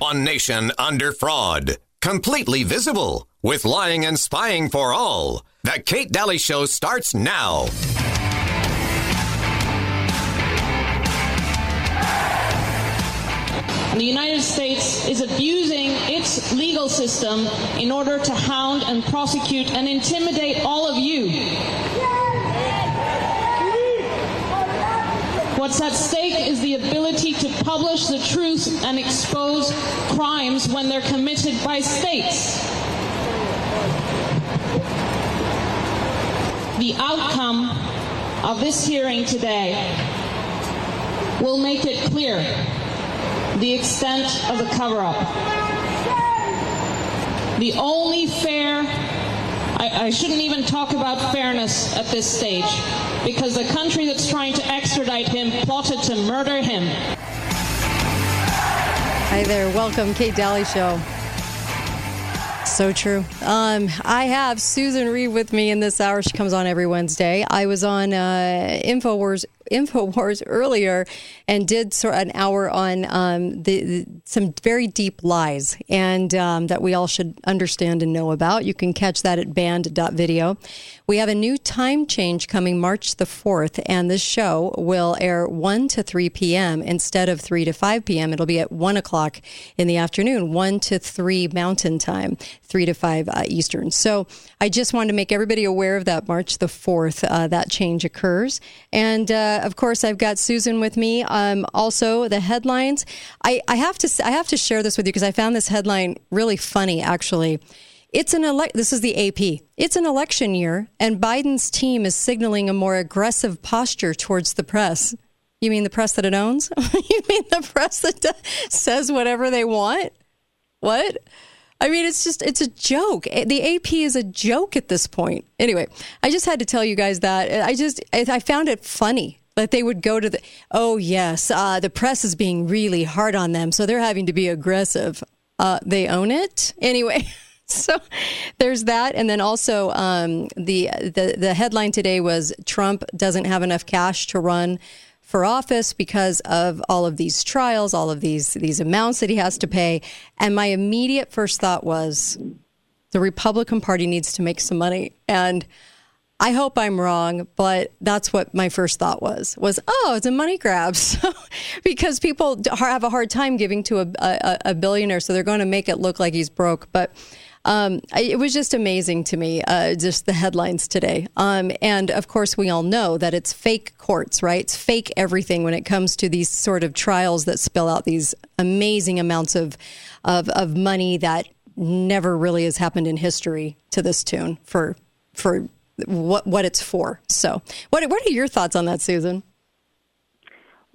On Nation Under Fraud. Completely visible. With lying and spying for all. The Kate Dalley Show starts now. The United States is abusing its legal system in order to hound and prosecute and intimidate all of you. What's at stake is the ability to publish the truth and expose crimes when they're committed by states. The outcome of this hearing today will make it clear the extent of the cover up. The only fair, I, I, shouldn't even talk about fairness at this stage, because the country that's trying to extradite him plotted to murder him. Hi there, welcome, Kate Dalley Show. So true. Um, I have Susan Reed with me in this hour. She comes on every Wednesday. I was on uh, Infowars Infowars earlier and did sort of an hour on um, the, the, some very deep lies and um, that we all should understand and know about. You can catch that at band.video. We have a new time change coming March the 4th, and this show will air 1 to 3 p.m. instead of 3 to 5 p.m. It'll be at 1 o'clock in the afternoon, 1 to 3 Mountain Time, 3 to 5 uh, Eastern. So I just wanted to make everybody aware of that March the 4th, uh, that change occurs. And uh, of course, I've got Susan with me. Um, also, the headlines. I, I have to I have to share this with you because I found this headline really funny. Actually, it's an ele- This is the AP. It's an election year, and Biden's team is signaling a more aggressive posture towards the press. You mean the press that it owns? you mean the press that says whatever they want? What? I mean, it's just, it's a joke. The AP is a joke at this point. Anyway, I just had to tell you guys that. I just, I found it funny that they would go to the, oh, yes, uh, the press is being really hard on them, so they're having to be aggressive. Uh, they own it. Anyway. so there's that, and then also um, the the the headline today was Trump doesn't have enough cash to run for office because of all of these trials, all of these these amounts that he has to pay. And my immediate first thought was the Republican Party needs to make some money. And I hope I'm wrong, but that's what my first thought was. Was oh, it's a money grab, so, because people have a hard time giving to a, a, a billionaire, so they're going to make it look like he's broke. But um, it was just amazing to me, uh, just the headlines today. Um, and of course, we all know that it's fake courts, right? It's fake everything when it comes to these sort of trials that spill out these amazing amounts of, of, of money that never really has happened in history to this tune for, for what, what it's for. So, what, what are your thoughts on that, Susan?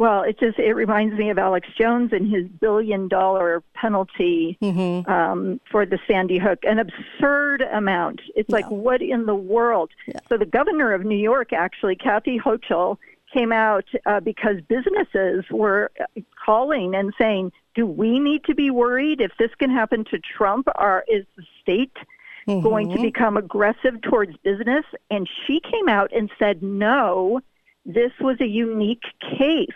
Well, it just it reminds me of Alex Jones and his billion dollar penalty mm-hmm. um, for the Sandy Hook, an absurd amount. It's yeah. like what in the world? Yeah. So the governor of New York, actually, Kathy Hochul, came out uh, because businesses were calling and saying, "Do we need to be worried if this can happen to Trump? Or is the state?" Mm-hmm. Going to become aggressive towards business, and she came out and said, "No, this was a unique case.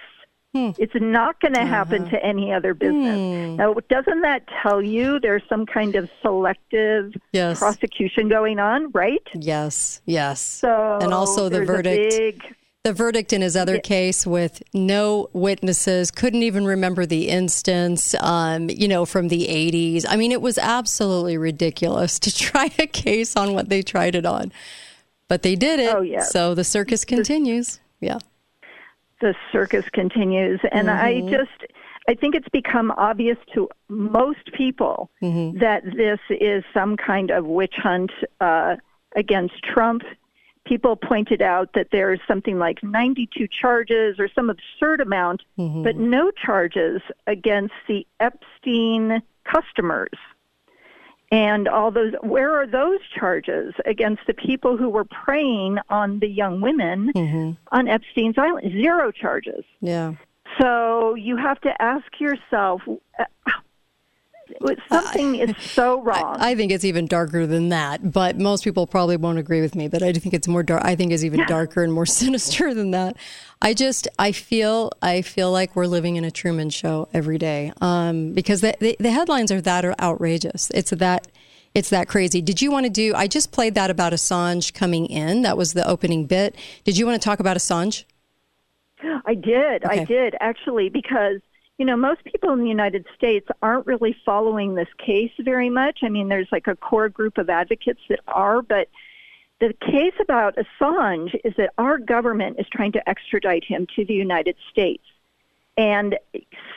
Hmm. It's not going to uh-huh. happen to any other business. Hmm. Now, doesn't that tell you there's some kind of selective yes. prosecution going on, right? Yes, yes. So and also the verdict. Big, the verdict in his other case with no witnesses, couldn't even remember the instance, um, you know, from the 80s. I mean, it was absolutely ridiculous to try a case on what they tried it on. But they did it. Oh, yeah. So the circus continues. Yeah the circus continues. And mm-hmm. I just, I think it's become obvious to most people mm-hmm. that this is some kind of witch hunt uh, against Trump. People pointed out that there's something like 92 charges or some absurd amount, mm-hmm. but no charges against the Epstein customers. And all those, where are those charges against the people who were preying on the young women mm-hmm. on Epstein's Island? Zero charges. Yeah. So you have to ask yourself, uh, something is so wrong. I, I, think it's even darker than that, but most people probably won't agree with me. But I think it's more dark. I think it's even darker and more sinister than that. I just I feel I feel like we're living in a Truman Show every day um, because the, the, the headlines are that are outrageous. It's that it's that crazy. Did you want to do? I just played that about Assange coming in. That was the opening bit. Did you want to talk about Assange? I did. Okay. I did actually because you know, most people in the United States aren't really following this case very much. I mean, there's like a core group of advocates that are, but the case about Assange is that our government is trying to extradite him to the United States. And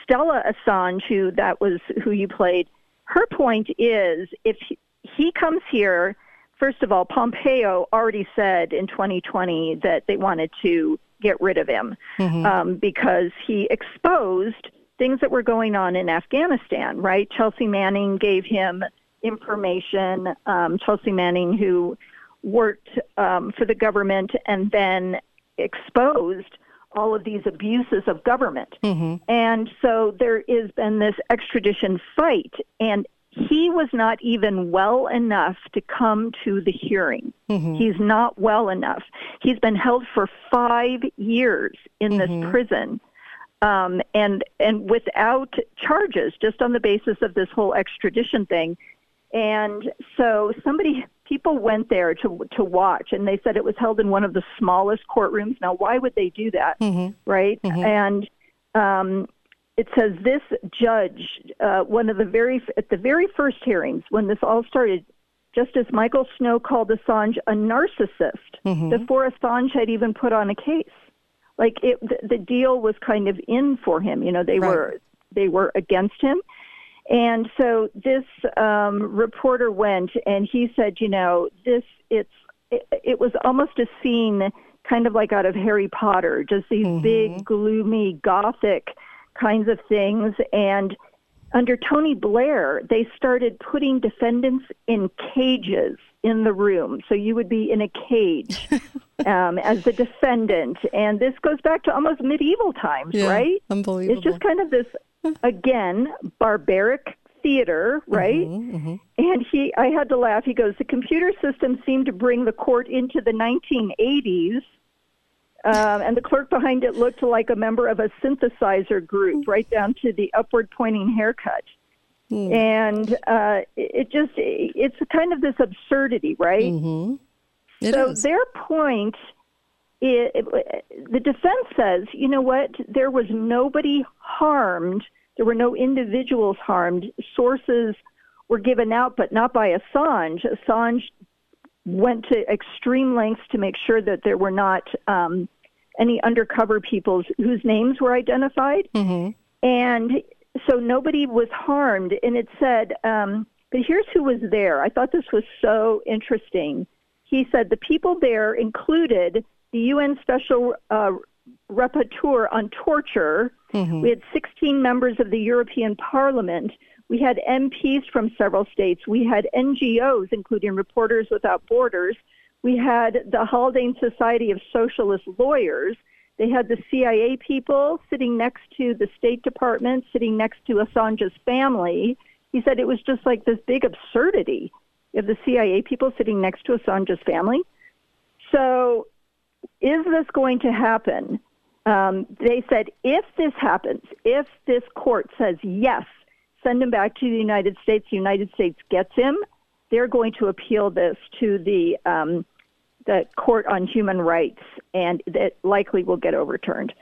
Stella Assange, who that was who you played, her point is if he comes here, first of all, Pompeo already said in 2020 that they wanted to get rid of him mm-hmm. um, because he exposed things that were going on in Afghanistan, right? Chelsea Manning gave him information. Um, Chelsea Manning, who worked um, for the government and then exposed all of these abuses of government. Mm-hmm. And so there has been this extradition fight, and he was not even well enough to come to the hearing. Mm-hmm. He's not well enough. He's been held for five years in mm-hmm. this prison um, and and without charges, just on the basis of this whole extradition thing. And so somebody, people went there to to watch, and they said it was held in one of the smallest courtrooms. Now, why would they do that, mm-hmm. right? Mm-hmm. And um, it says this judge, uh, one of the very at the very first hearings when this all started, Justice Michael Snow called Assange a narcissist mm-hmm. before Assange had even put on a case like it, the, the deal was kind of in for him. You know, they right. were they were against him. And so this um, reporter went and he said, you know, this it's it, it was almost a scene kind of like out of Harry Potter, just these mm-hmm. big, gloomy, gothic kinds of things. And under Tony Blair, they started putting defendants in cages in the room. So you would be in a cage um, as the defendant. And this goes back to almost medieval times, yeah, right? Unbelievable. It's just kind of this, again, barbaric theater, right? Mm-hmm, mm-hmm. And he, I had to laugh. He goes, the computer system seemed to bring the court into the 1980s. Um, and the clerk behind it looked like a member of a synthesizer group, right down to the upward pointing haircut. Mm. And uh, it just, it's kind of this absurdity, right? Mm-hmm. So is. their point, it, it, the defense says, you know what, there was nobody harmed, there were no individuals harmed. Sources were given out, but not by Assange. Assange went to extreme lengths to make sure that there were not um, any undercover people whose names were identified. Mm-hmm. And so nobody was harmed. And it said, um, but here's who was there. I thought this was so interesting. He said the people there included the UN Special uh, Rapporteur on Torture. Mm-hmm. We had 16 members of the European Parliament. We had MPs from several states. We had NGOs, including Reporters Without Borders. We had the Haldane Society of Socialist Lawyers. They had the CIA people sitting next to the State Department, sitting next to Assange's family. He said it was just like this big absurdity of the CIA people sitting next to Assange's family. So, is this going to happen? Um, they said if this happens, if this court says yes, send him back to the United States, the United States gets him, they're going to appeal this to the um, the Court on Human Rights, and it likely will get overturned.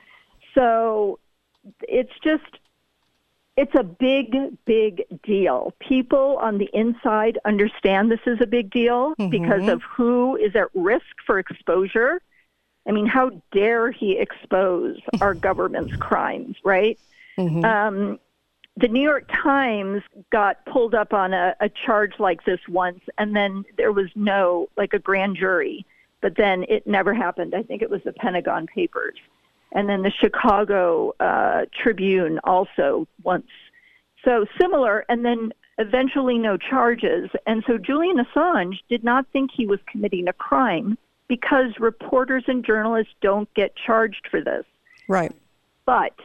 So it's just it's a big, big deal. People on the inside understand this is a big deal mm-hmm. because of who is at risk for exposure. I mean, how dare he expose our government's crimes, right? Mm-hmm. Um, the New York Times got pulled up on a, a charge like this once, and then there was no, like a grand jury but then it never happened. I think it was the Pentagon Papers. And then the Chicago uh, Tribune also once. So similar, and then eventually no charges. And so Julian Assange did not think he was committing a crime because reporters and journalists don't get charged for this. Right. But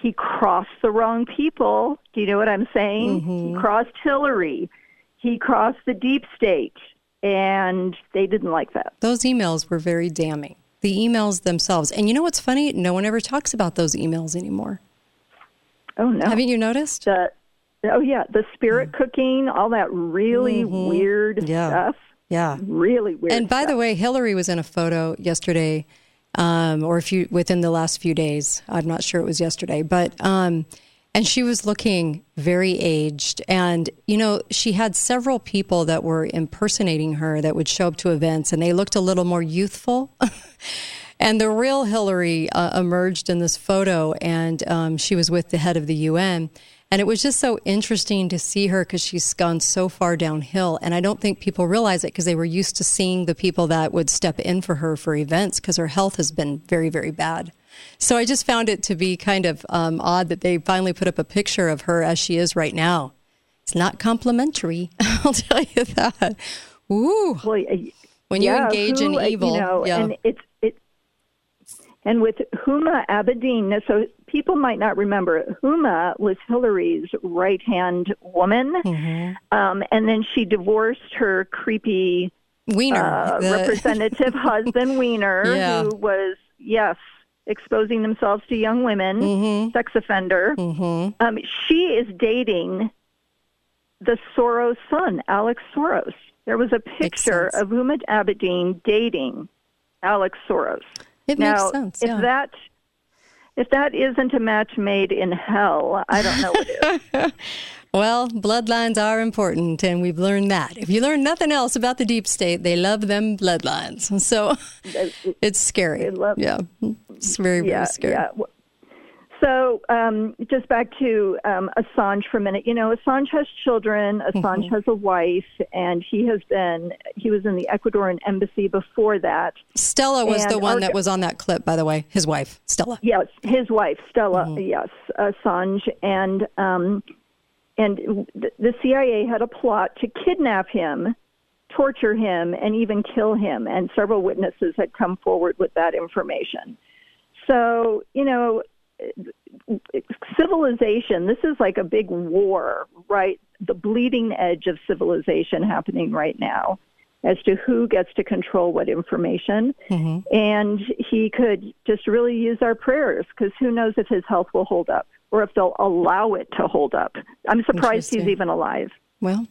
he crossed the wrong people. Do you know what I'm saying? Mm-hmm. He crossed Hillary. He crossed the deep state, and they didn't like that. Those emails were very damning. The emails themselves. And you know what's funny? No one ever talks about those emails anymore. Oh no! Haven't you noticed? The, oh yeah, the spirit cooking, all that really weird Mm-hmm. Yeah. stuff. Yeah. Really weird. And by the way, Hillary was in a photo yesterday, um, or a few within the last few days. I'm not sure it was yesterday, but um, and she was looking very aged. And you know, she had several people that were impersonating her that would show up to events, and they looked a little more youthful. And the real Hillary uh, emerged in this photo, and um, she was with the head of the UN. And it was just so interesting to see her because she's gone so far downhill. And I don't think people realize it because they were used to seeing the people that would step in for her for events because her health has been very, very bad. So I just found it to be kind of um, odd that they finally put up a picture of her as she is right now. It's not complimentary, I'll tell you that. Ooh. Well, y- When you yeah, engage in who, uh, evil, you know, yeah. and it's it, and with Huma Abedin. So people might not remember Huma was Hillary's right hand woman, Mm-hmm. um, and then she divorced her creepy Wiener. uh, the- representative husband Wiener, Yeah. who was yes exposing themselves to young women, Mm-hmm. sex offender. Um, she is dating the Soros son, Alex Soros. There was a picture of Huma Abedin dating Alex Soros. It now, makes sense. if that if that isn't a match made in hell, I don't know what is. Well, bloodlines are important, and we've learned that. If you learn nothing else about the deep state, they love them bloodlines. So it's scary. Love- yeah, it's very, very yeah, scary. yeah. So, um, just back to um, Assange for a minute. You know, Assange has children. Mm-hmm. Assange has a wife, and he has been. He was in the Ecuadorian embassy before that. Stella was the one our- that was on that clip, by the way. His wife, Stella. Yes, his wife Stella. Mm-hmm. Yes, Assange, and um, and th- the CIA had a plot to kidnap him, torture him, and even kill him. And several witnesses had come forward with that information. So you know, civilization. This is like a big war, right? The bleeding edge of civilization happening right now as to who gets to control what information. Mm-hmm. And he could just really use our prayers because who knows if his health will hold up or if they'll allow it to hold up. I'm surprised he's even alive. Well,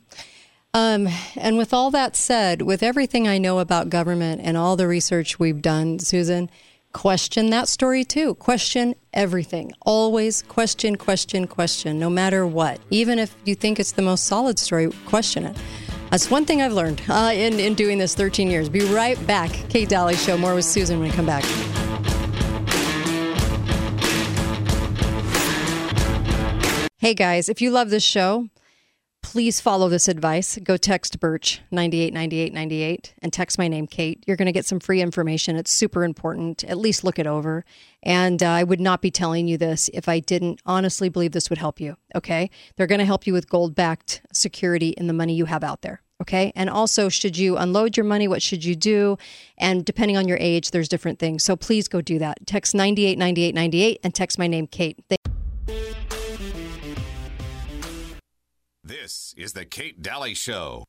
um, and with all that said, with everything I know about government and all the research we've done, Susan, question that story too. Question everything. Always question, question, question, no matter what. Even if you think it's the most solid story, question it. That's one thing I've learned uh, in, in doing this 13 years. Be right back. Kate Dalley Show. More with Susan when we come back. Hey guys, if you love this show, please follow this advice. Go text Birch 989898 and text my name, Kate. You're going to get some free information. It's super important. At least look it over. And uh, I would not be telling you this if I didn't honestly believe this would help you. Okay. They're going to help you with gold backed security in the money you have out there. Okay. And also, should you unload your money? What should you do? And depending on your age, there's different things. So please go do that. Text 989898 and text my name, Kate. Thank- This is the Kate Dalley Show.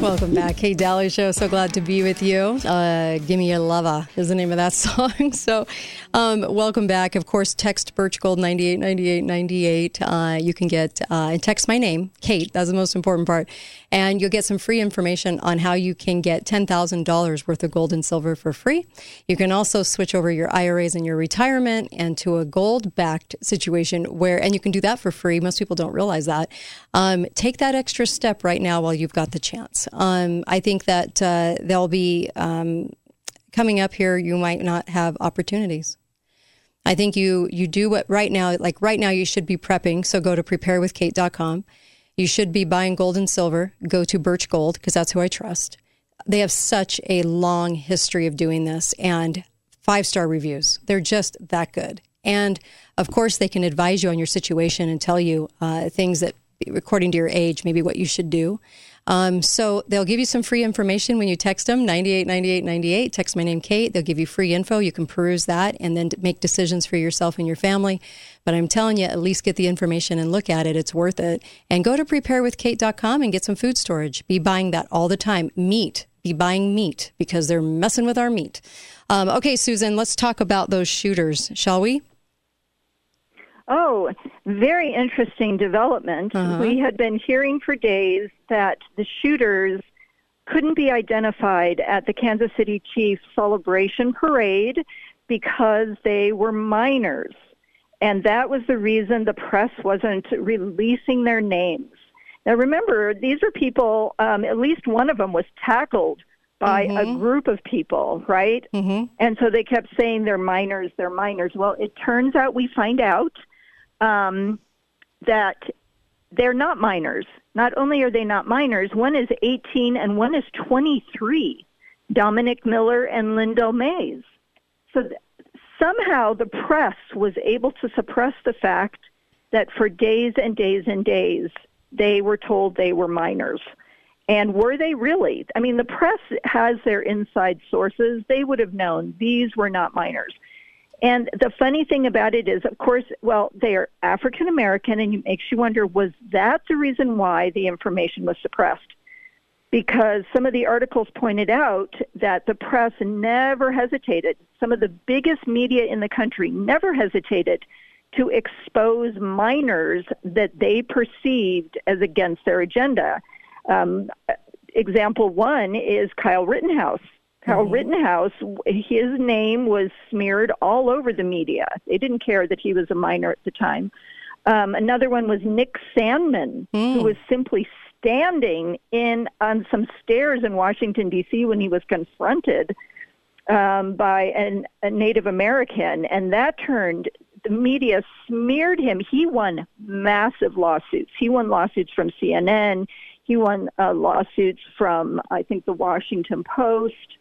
Welcome back. Kate Dalley Show. So glad to be with you. Uh, Gimme Your Lava is the name of that song. So, um, welcome back. Of course, text Birch Gold 989898. Uh, you can get, uh, and text my name, Kate. That's the most important part. And you'll get some free information on how you can get $10,000 worth of gold and silver for free. You can also switch over your IRAs and your retirement and to a gold backed situation where, and you can do that for free. Most people don't realize that. Um, take that extra step right now while you've got the chance. Um, I think that uh, there'll be um, coming up here, you might not have opportunities. I think you you do what right now, like right now, you should be prepping. So go to preparewithkate.com. You should be buying gold and silver. Go to Birch Gold because that's who I trust. They have such a long history of doing this and five star reviews. They're just that good. And of course, they can advise you on your situation and tell you uh, things that, according to your age, maybe what you should do. Um, so they'll give you some free information when you text them 98 98 98. Text my name, Kate. They'll give you free info. You can peruse that and then make decisions for yourself and your family. But I'm telling you, at least get the information and look at it. It's worth it. And go to preparewithkate.com and get some food storage. Be buying that all the time. Meat. Be buying meat because they're messing with our meat. Um, okay, Susan, let's talk about those shooters, shall we? Oh, very interesting development. Uh-huh. We had been hearing for days that the shooters couldn't be identified at the Kansas City Chiefs celebration parade because they were minors. And that was the reason the press wasn't releasing their names. Now, remember, these are people, um, at least one of them was tackled by mm-hmm. a group of people, right? Mm-hmm. And so they kept saying they're minors, they're minors. Well, it turns out we find out um, that they're not minors. Not only are they not minors, one is 18 and one is 23, Dominic Miller and Lyndell Mays. So th- somehow the press was able to suppress the fact that for days and days and days they were told they were minors. And were they really? I mean, the press has their inside sources. They would have known these were not minors. And the funny thing about it is, of course, well, they are African American, and it makes you wonder was that the reason why the information was suppressed? Because some of the articles pointed out that the press never hesitated, some of the biggest media in the country never hesitated to expose minors that they perceived as against their agenda. Um, example one is Kyle Rittenhouse Kyle mm-hmm. Rittenhouse, his name was smeared all over the media. They didn't care that he was a minor at the time. Um, another one was Nick Sandmann, mm. who was simply standing in on some stairs in Washington D.C. when he was confronted um, by an, a Native American, and that turned the media smeared him. He won massive lawsuits. He won lawsuits from CNN. He won uh, lawsuits from I think the Washington Post.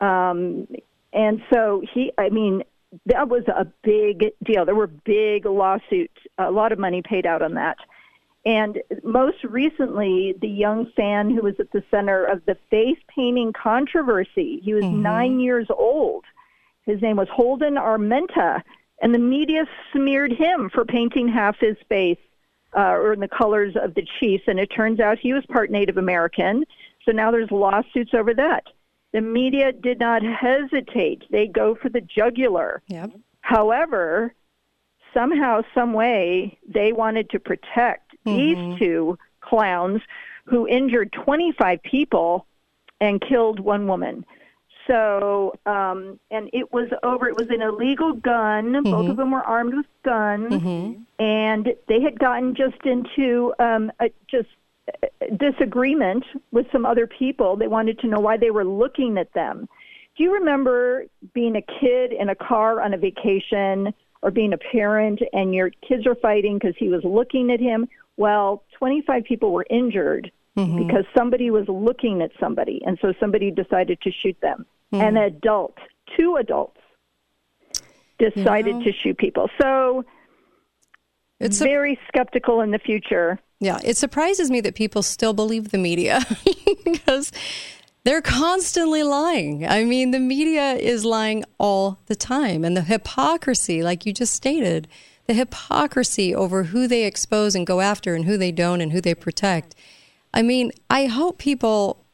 Um, and so he, I mean, that was a big deal. There were big lawsuits, a lot of money paid out on that. And most recently, the young fan who was at the center of the face painting controversy, he was mm-hmm. nine years old. His name was Holden Armenta, and the media smeared him for painting half his face uh, or in the colors of the Chiefs. And it turns out he was part Native American. So now there's lawsuits over that. The media did not hesitate. They go for the jugular. Yep. However, somehow, some way, they wanted to protect mm-hmm. these two clowns who injured 25 people and killed one woman. So, um, and it was over, it was an illegal gun. Mm-hmm. Both of them were armed with guns. Mm-hmm. And they had gotten just into um, a, just disagreement with some other people. They wanted to know why they were looking at them. Do you remember being a kid in a car on a vacation or being a parent and your kids are fighting because he was looking at him? Well, 25 people were injured mm-hmm. because somebody was looking at somebody, and so somebody decided to shoot them. Mm-hmm. An adult, two adults, decided you know, to shoot people. So it's very a- skeptical in the future yeah, it surprises me that people still believe the media because they're constantly lying. I mean, the media is lying all the time. And the hypocrisy, like you just stated, the hypocrisy over who they expose and go after and who they don't and who they protect. I mean, I hope people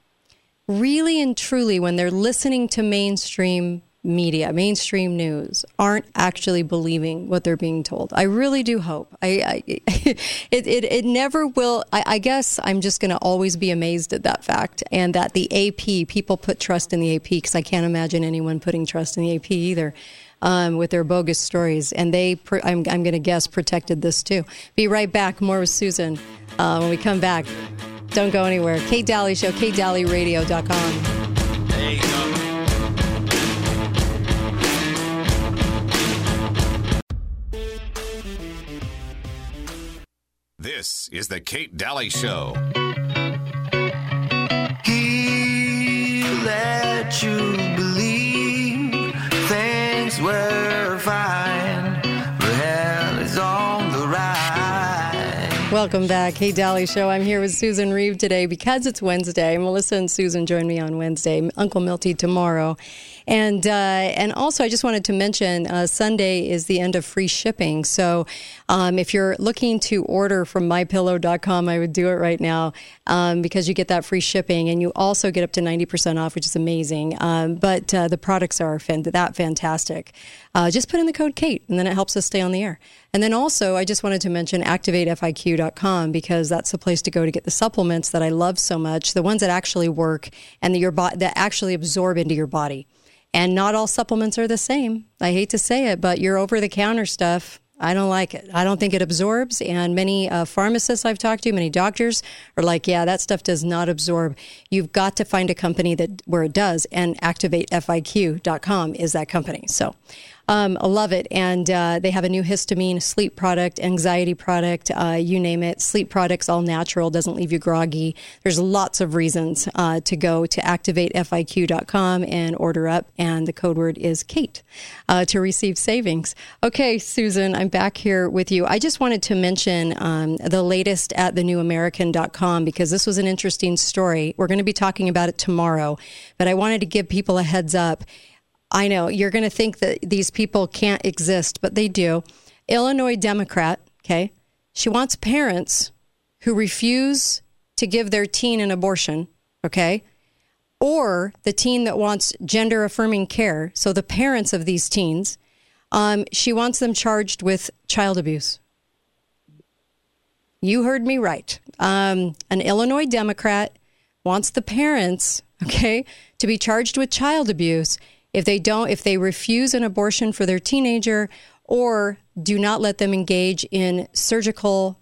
really and truly, when they're listening to mainstream media, mainstream news, aren't actually believing what they're being told. I really do hope. I, I it, it, it never will. I, I guess I'm just going to always be amazed at that fact, and that the AP people put trust in the AP because I can't imagine anyone putting trust in the AP either. Um, with their bogus stories, and they, I'm, I'm going to guess, protected this too. Be right back. More with Susan uh, when we come back. Don't go anywhere. Kate Dalley Show, KateDalleyRadio.com. This is the Kate Dalley Show. He let you believe things were fine, but hell is on the Welcome back. Hey, Dalley Show. I'm here with Susan Reeve today because it's Wednesday. Melissa and Susan join me on Wednesday. Uncle Milty tomorrow. And uh, and also, I just wanted to mention uh, Sunday is the end of free shipping. So um, if you're looking to order from mypillow.com, I would do it right now um, because you get that free shipping and you also get up to 90% off, which is amazing. Um, but uh, the products are that fantastic. Uh, just put in the code Kate and then it helps us stay on the air. And then also, I just wanted to mention activatefiq.com because that's the place to go to get the supplements that I love so much, the ones that actually work and that your bo- that actually absorb into your body. And not all supplements are the same. I hate to say it, but your over the counter stuff, I don't like it. I don't think it absorbs. And many uh, pharmacists I've talked to, many doctors are like, yeah, that stuff does not absorb. You've got to find a company that where it does. And activatefiq.com is that company. So um, I love it. And uh, they have a new histamine sleep product, anxiety product, uh, you name it. Sleep products, all natural, doesn't leave you groggy. There's lots of reasons uh, to go to activatefiq.com and order up. And the code word is Kate uh, to receive savings. Okay, Susan, I'm back here with you. I just wanted to mention um, the latest at thenewamerican.com because this was an interesting story. We're going to be talking about it tomorrow, but I wanted to give people a heads up. I know you're going to think that these people can't exist, but they do. Illinois Democrat, okay? She wants parents who refuse to give their teen an abortion, okay? Or the teen that wants gender affirming care. So the parents of these teens, um, she wants them charged with child abuse. You heard me right. Um, an Illinois Democrat wants the parents, okay, to be charged with child abuse if they don't, if they refuse an abortion for their teenager or do not let them engage in surgical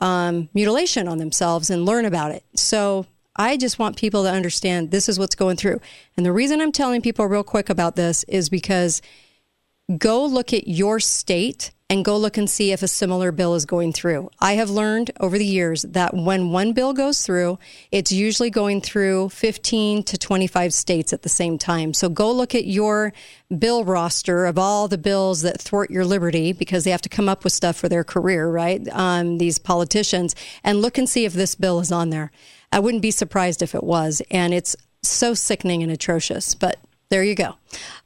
um, mutilation on themselves and learn about it. So I just want people to understand this is what's going through. And the reason I'm telling people real quick about this is because go look at your state and go look and see if a similar bill is going through. I have learned over the years that when one bill goes through, it's usually going through 15 to 25 states at the same time. So go look at your bill roster of all the bills that thwart your liberty because they have to come up with stuff for their career, right? Um, these politicians, and look and see if this bill is on there. I wouldn't be surprised if it was. And it's so sickening and atrocious. But there you go.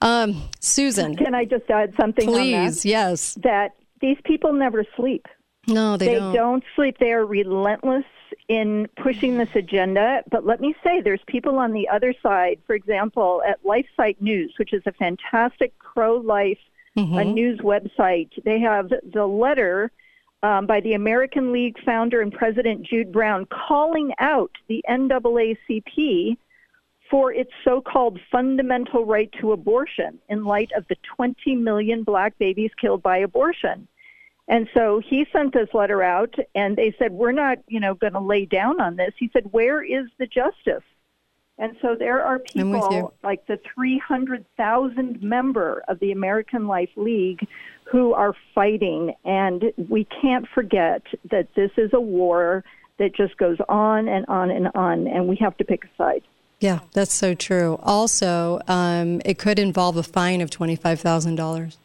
Um, Susan. Can I just add something Please, yes. That these people never sleep. No, they, They don't. don't sleep. They are relentless in pushing this agenda. But let me say, there's people on the other side. For example, at LifeSite News, which is a fantastic pro-life uh, news website, they have the letter um, by the American League founder and president Jude Brown calling out the NAACP for its so-called fundamental right to abortion in light of the 20 million black babies killed by abortion. And so he sent this letter out and they said, we're not, you know, going to lay down on this. He said, where is the justice? And so there are I'm with you. people like the 300,000 member of the American Life League who are fighting. And we can't forget that this is a war that just goes on and on and on, and we have to pick a side. Yeah, that's so true. Also, um, it could involve a fine of $25,000.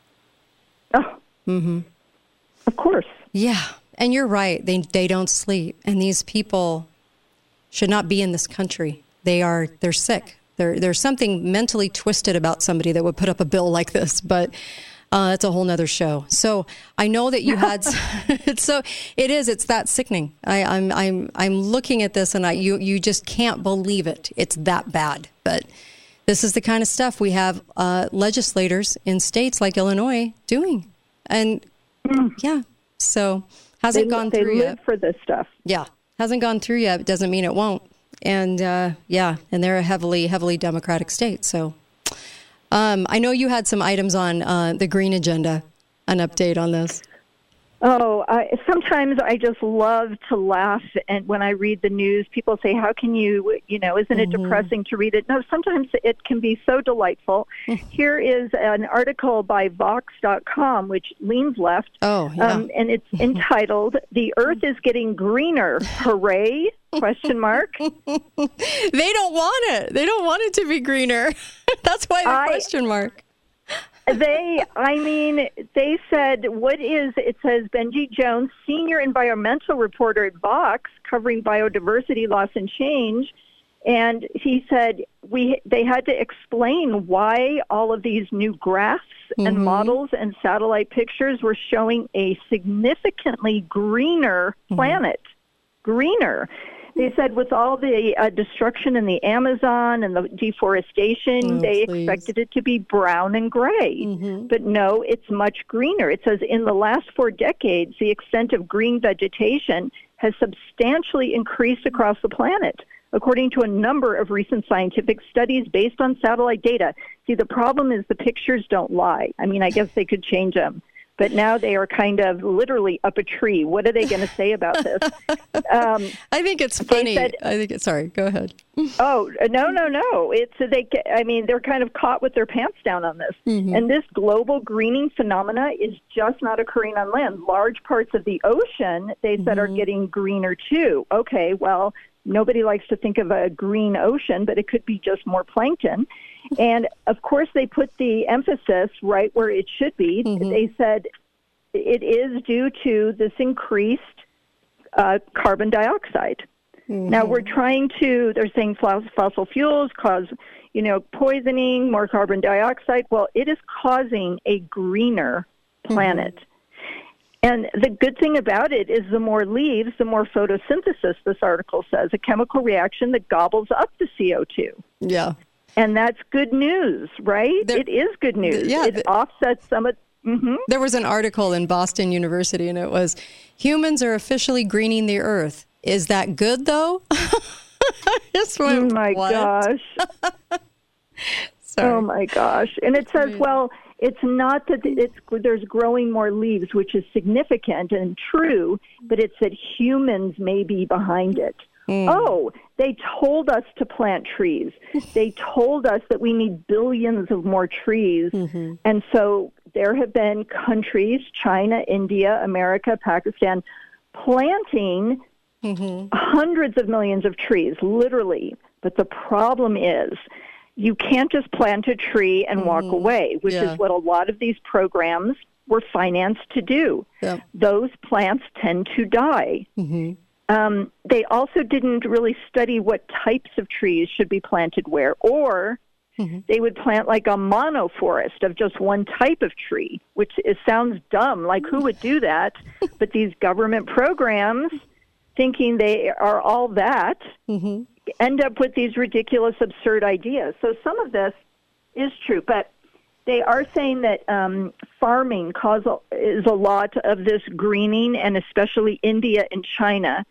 Oh, Mm-hmm. of course. Yeah, and you're right. They they don't sleep, and these people should not be in this country. They are they're sick. There there's something mentally twisted about somebody that would put up a bill like this, but. Uh, that's a whole nother show. So I know that you had. it's so it is. It's that sickening. I, I'm I'm I'm looking at this and I you you just can't believe it. It's that bad. But this is the kind of stuff we have uh, legislators in states like Illinois doing, and yeah. So hasn't They, gone they through live yet. for this stuff. Yeah, hasn't gone through yet. Doesn't mean it won't. And uh, yeah, and they're a heavily, heavily Democratic state. So um, I know you had some items on uh, the green agenda. An update on this. Oh, I, sometimes I just love to laugh, and when I read the news, people say, "How can you?" You know, isn't it Mm-hmm. depressing to read it? No, sometimes it can be so delightful. Here is an article by Vox.com, which leans left, Oh, yeah. um, and it's entitled "The Earth is Getting Greener." Hooray! Question mark. they don't want it. They don't want it to be greener. That's why the I- question mark. they, I mean, they said, what is, it says Benji Jones, senior environmental reporter at Vox, covering biodiversity loss and change. And he said we they had to explain why all of these new graphs and mm-hmm. models and satellite pictures were showing a significantly greener mm-hmm. planet. Greener. They said with all the uh, destruction in the Amazon and the deforestation, Oh, they please. expected it to be brown and gray. But no, it's much greener. It says in the last four decades, the extent of green vegetation has substantially increased across the planet, according to a number of recent scientific studies based on satellite data. See, the problem is the pictures don't lie. I mean, I guess they could change them. But now they are kind of literally up a tree. What are they going to say about this? Um, I think it's funny. said- I think it's sorry. Go ahead. Oh no no no! It's they. I mean, they're kind of caught with their pants down on this. And this global greening phenomena is just not occurring on land. Large parts of the ocean, they said, are getting greener too. Okay, well, nobody likes to think of a green ocean, but it could be just more plankton. And of course, they put the emphasis right where it should be. Mm-hmm. They said it is due to this increased uh, carbon dioxide. Mm-hmm. Now we're trying to. They're saying fos- fossil fuels cause, you know, poisoning, more carbon dioxide. Well, it is causing a greener mm-hmm. planet. And the good thing about it is the more leaves, the more photosynthesis, this article says, a chemical reaction that gobbles up the CO2. Yeah. And that's good news, right? There- it is good news. yeah, it the- offsets some of. hmm There was an article in Boston University, and it was humans are officially greening the earth. Is that good, though? Oh my what? gosh. Oh my gosh! And it says, well, it's not that it's there's growing more leaves, which is significant and true, but it's that humans may be behind it. Mm. Oh, they told us to plant trees. they told us that we need billions of more trees, mm-hmm. and so there have been countries, China, India, America, Pakistan, planting mm-hmm. hundreds of millions of trees, literally. But the problem is, you can't just plant a tree and walk mm-hmm. away, which Yeah. is what a lot of these programs were financed to do. Yep. Those plants tend to die. Um, they also didn't really study what types of trees should be planted where, or they would plant like a monoforest of just one type of tree, which is, sounds dumb. Like who would do that? but these government programs, thinking they are all that, end up with these ridiculous, absurd ideas. So some of this is true, but they are saying that um, farming cause is a lot of this greening, and especially India and China.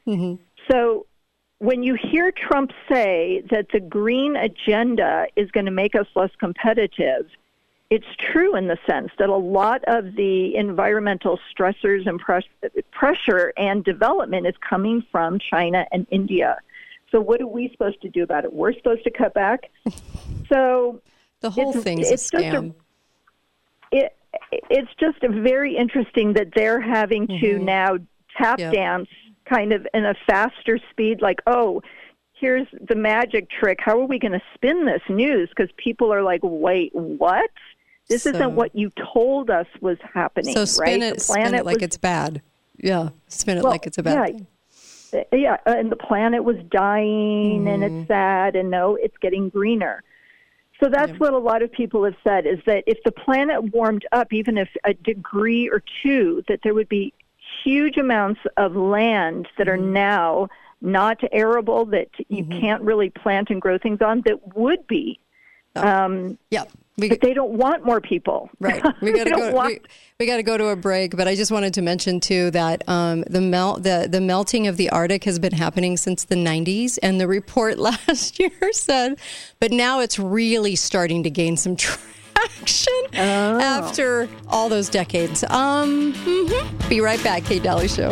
So when you hear Trump say that the green agenda is going to make us less competitive, it's true in the sense that a lot of the environmental stressors and press- pressure and development is coming from China and India. So what are we supposed to do about it? We're supposed to cut back. So the whole it's- thing's it's a- scam. It it's just a very interesting that they're having to now tap Yep. dance kind of in a faster speed like oh here's the magic trick how are we going to spin this news because people are like wait what this So- isn't what you told us was happening so spin right it, spin it like was it's bad. Yeah, spin it Well, like it's a bad yeah. thing. yeah, and the planet was dying and Mm-hmm. it's sad, and no, it's getting greener. So that's what a lot of people have said is that if the planet warmed up, even if a degree or two, that there would be huge amounts of land that Mm-hmm. are now not arable, that you can't really plant and grow things on, that would be. Um, Yeah, we, but they don't want more people. Right. We got to go. want- We, we got to go to a break. But I just wanted to mention too that um, the melt the the melting of the Arctic has been happening since the 90s, and the report last year said, but now it's really starting to gain some traction Oh. after all those decades. Um, mhm. Be right back, Kate Dalley Show.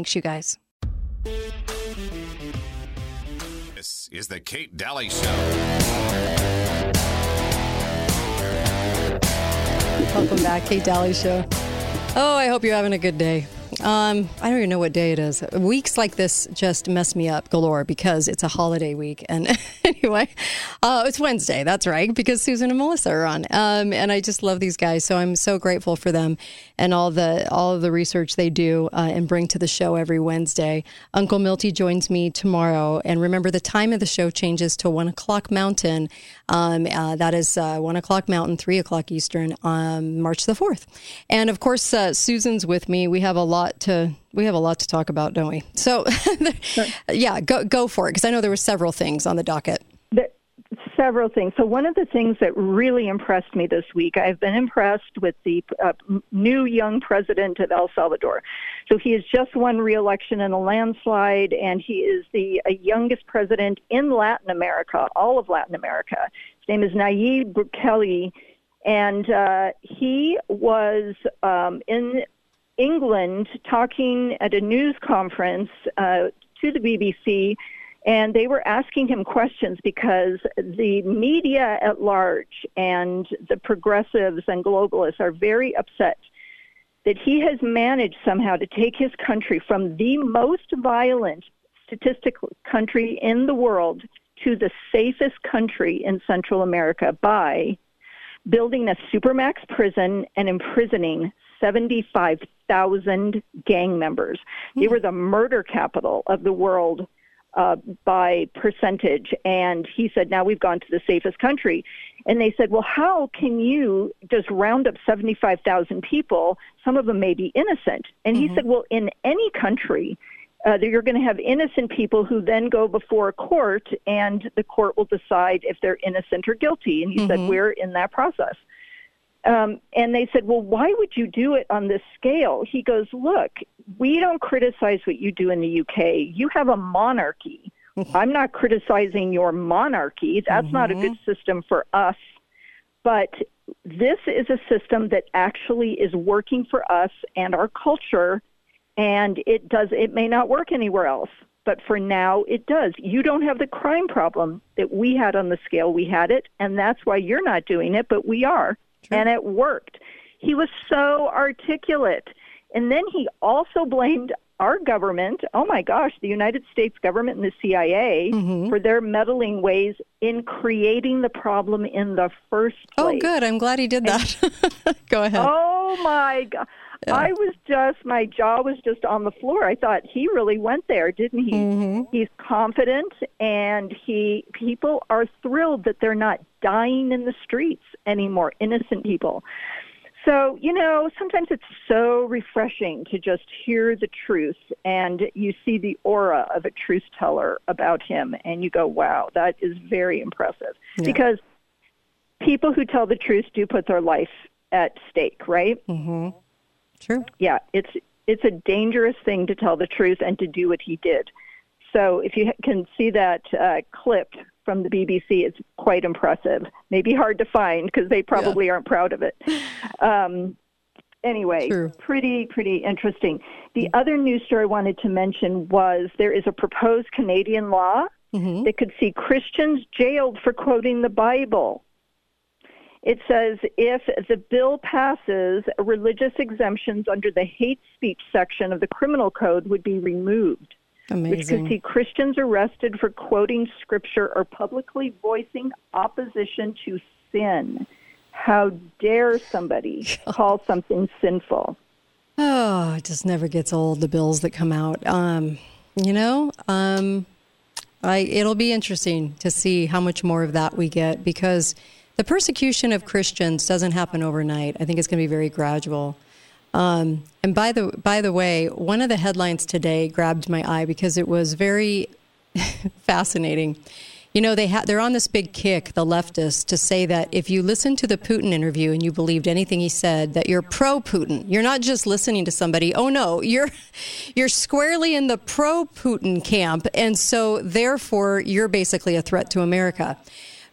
Thanks, you guys. This is the Kate Dalley Show. Welcome back, Kate Dalley Show. Oh, I hope you're having a good day. Um, I don't even know what day it is. Weeks like this just mess me up galore because it's a holiday week. And anyway, uh, it's Wednesday. That's right, because Susan and Melissa are on. Um, and I just love these guys, so I'm so grateful for them and all the all of the research they do uh, and bring to the show every Wednesday. Uncle Milty joins me tomorrow, and remember the time of the show changes to one o'clock Mountain. Um, uh, that is uh, one o'clock Mountain, three o'clock Eastern, on March the fourth. And of course, uh, Susan's with me. We have a lot to we have a lot to talk about, don't we? So, yeah, go go for it because I know there were several things on the docket. There, several things. So one of the things that really impressed me this week, I've been impressed with the uh, new young president of El Salvador. So he has just won re-election in a landslide, and he is the uh, youngest president in Latin America, all of Latin America. His name is Nayib Bukele, and uh, he was um, in England talking at a news conference uh, to the BBC, and they were asking him questions because the media at large and the progressives and globalists are very upset that he has managed somehow to take his country from the most violent statistical country in the world to the safest country in Central America by building a supermax prison and imprisoning 75,000 gang members. They were the murder capital of the world uh, by percentage. And he said, now we've gone to the safest country. And they said, well, how can you just round up 75,000 people? Some of them may be innocent. And mm-hmm. he said, well, in any country, uh, you're going to have innocent people who then go before a court, and the court will decide if they're innocent or guilty. And he mm-hmm. said, we're in that process. Um, and they said, Well, why would you do it on this scale? He goes, Look, we don't criticize what you do in the UK. You have a monarchy. I'm not criticizing your monarchy. That's mm-hmm. not a good mm-hmm. system for us. But this is a system that actually is working for us and our culture, and it does. It may not work anywhere else, but for now it does. You don't have the crime problem that we had on the scale we had it, and that's why you're not doing it, but we are. True. and it worked. He was so articulate. And then he also blamed our government, oh my gosh, the United States government and the CIA mm-hmm. for their meddling ways in creating the problem in the first oh, place. Oh, good. I'm glad he did that. Go ahead. Oh my God. Yeah. I was just, my jaw was just on the floor. I thought he really went there, didn't he? Mm-hmm. He's confident and he, people are thrilled that they're not dying in the streets anymore, innocent people. So, you know, sometimes it's so refreshing to just hear the truth and you see the aura of a truth teller about him and you go, wow, that is very impressive. Yeah. Because people who tell the truth do put their life at stake, right? Mm-hmm. True. Yeah, it's it's a dangerous thing to tell the truth and to do what he did. So if you can see that uh, clip from the BBC, it's quite impressive. Maybe hard to find because they probably yeah. aren't proud of it. Um, anyway, True. pretty pretty interesting. The mm-hmm. other news story I wanted to mention was there is a proposed Canadian law mm-hmm. that could see Christians jailed for quoting the Bible. It says if the bill passes, religious exemptions under the hate speech section of the criminal code would be removed. Amazing. Which could see Christians arrested for quoting scripture or publicly voicing opposition to sin. How dare somebody call something sinful? Oh, it just never gets old, the bills that come out. Um, you know, um, I, it'll be interesting to see how much more of that we get because the persecution of Christians doesn't happen overnight. I think it's going to be very gradual. Um, and by the by the way, one of the headlines today grabbed my eye because it was very fascinating. You know, they ha- they're on this big kick, the leftists, to say that if you listen to the Putin interview and you believed anything he said, that you're pro-Putin. You're not just listening to somebody. Oh no, you're you're squarely in the pro-Putin camp, and so therefore you're basically a threat to America.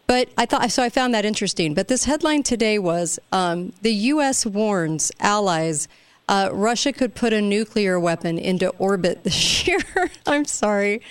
But I thought so. I found that interesting. But this headline today was um, the U.S. warns allies uh, Russia could put a nuclear weapon into orbit this year. I'm sorry.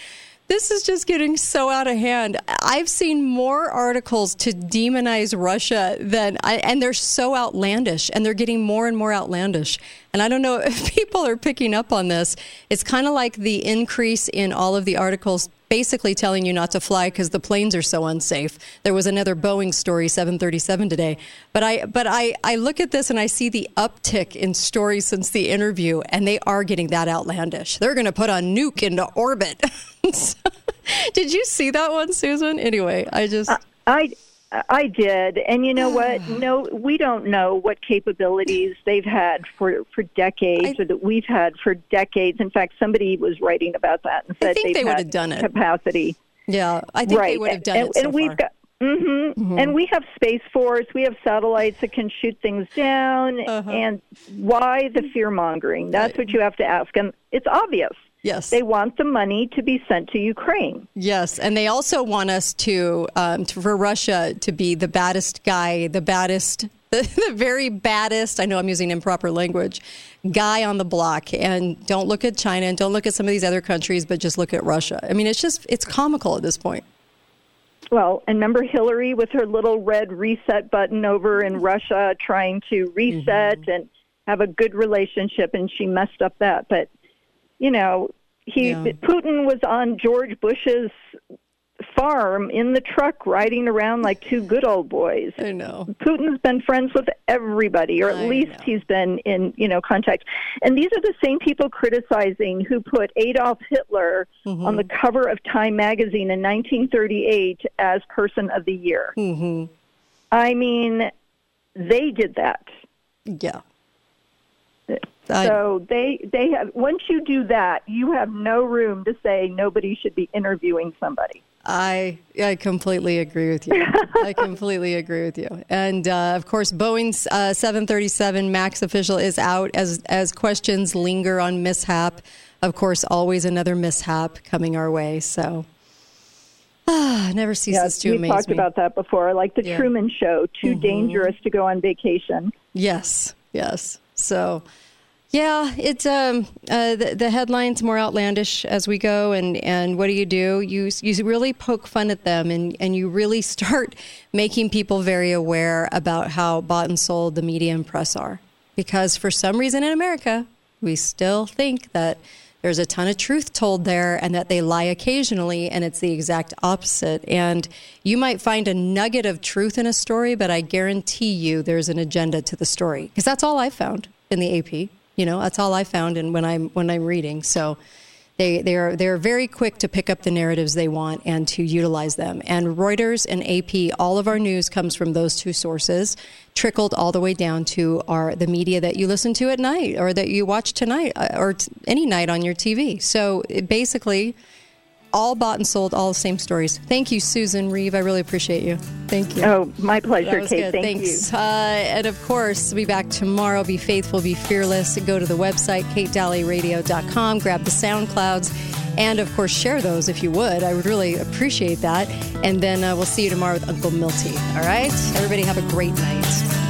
this is just getting so out of hand. I've seen more articles to demonize Russia than, I, and they're so outlandish, and they're getting more and more outlandish. And I don't know if people are picking up on this. It's kind of like the increase in all of the articles basically telling you not to fly because the planes are so unsafe. There was another Boeing story, 737 today. But I, but I, I look at this and I see the uptick in stories since the interview, and they are getting that outlandish. They're going to put a nuke into orbit. Did you see that one, Susan? Anyway, I just. I I did, and you know what? No, we don't know what capabilities they've had for for decades, I- or that we've had for decades. In fact, somebody was writing about that and said they've would had have done it. capacity. Yeah, I think right, they would have done and, it so and we've far. got. hmm And we have Space Force. We have satellites that can shoot things down. Uh-huh. And why the fear mongering? That's what you have to ask. And it's obvious. Yes. They want the money to be sent to Ukraine. Yes, and they also want us to, um, to for Russia to be the baddest guy, the baddest, the, the very baddest. I know I'm using improper language, guy on the block. And don't look at China and don't look at some of these other countries, but just look at Russia. I mean, it's just it's comical at this point. Well, and remember Hillary with her little red reset button over in Russia trying to reset Mm-hmm. and have a good relationship, and she messed up that. But, you know, he Yeah. Putin was on George Bush's farm in the truck riding around like two good old boys. I know. Putin's been friends with everybody, or at I least know. he's been in, you know, contact. And these are the same people criticizing who put Adolf Hitler Mm-hmm. on the cover of Time magazine in 1938 as Person of the Year. Mm-hmm. I mean, they did that. Yeah. I- So they they have once you do that, you have no room to say nobody should be interviewing somebody. I I completely agree with you. I completely agree with you. And uh, of course, Boeing's uh, 737 Max official is out as as questions linger on mishap. Of course, always another mishap coming our way. So ah, never ceases to we amaze talked about that before, like the Yeah. Truman Show, too dangerous to go on vacation. Yes, yes. So, yeah, it's um uh, the, the headlines more outlandish as we go, and and what do you do? You you really poke fun at them, and and you really start making people very aware about how bought and sold the media and press are, because for some reason in America we still think that. There's a ton of truth told there, and that they lie occasionally, and it's the exact opposite. And you might find a nugget of truth in a story, but I guarantee you there's an agenda to the story because that's all I found in the AP. You know, that's all I found in when I'm when I'm reading. So they they are they're very quick to pick up the narratives they want and to utilize them. And Reuters and AP, all of our news comes from those two sources, trickled all the way down to our the media that you listen to at night or that you watch tonight uh, or t- any night on your TV. So basically all bought and sold, all the same stories. Thank you, Susan Reeve. I really appreciate you. Thank you. Oh, my pleasure, Kate. good. Thank Thanks. you. Uh, and of course, we'll be back tomorrow. Be faithful, be fearless. Go to the website, katedalleyradio.com. Grab the SoundClouds. And of course, share those if you would. I would really appreciate that. And then uh, we'll see you tomorrow with Uncle Milty. All right? Everybody have a great night.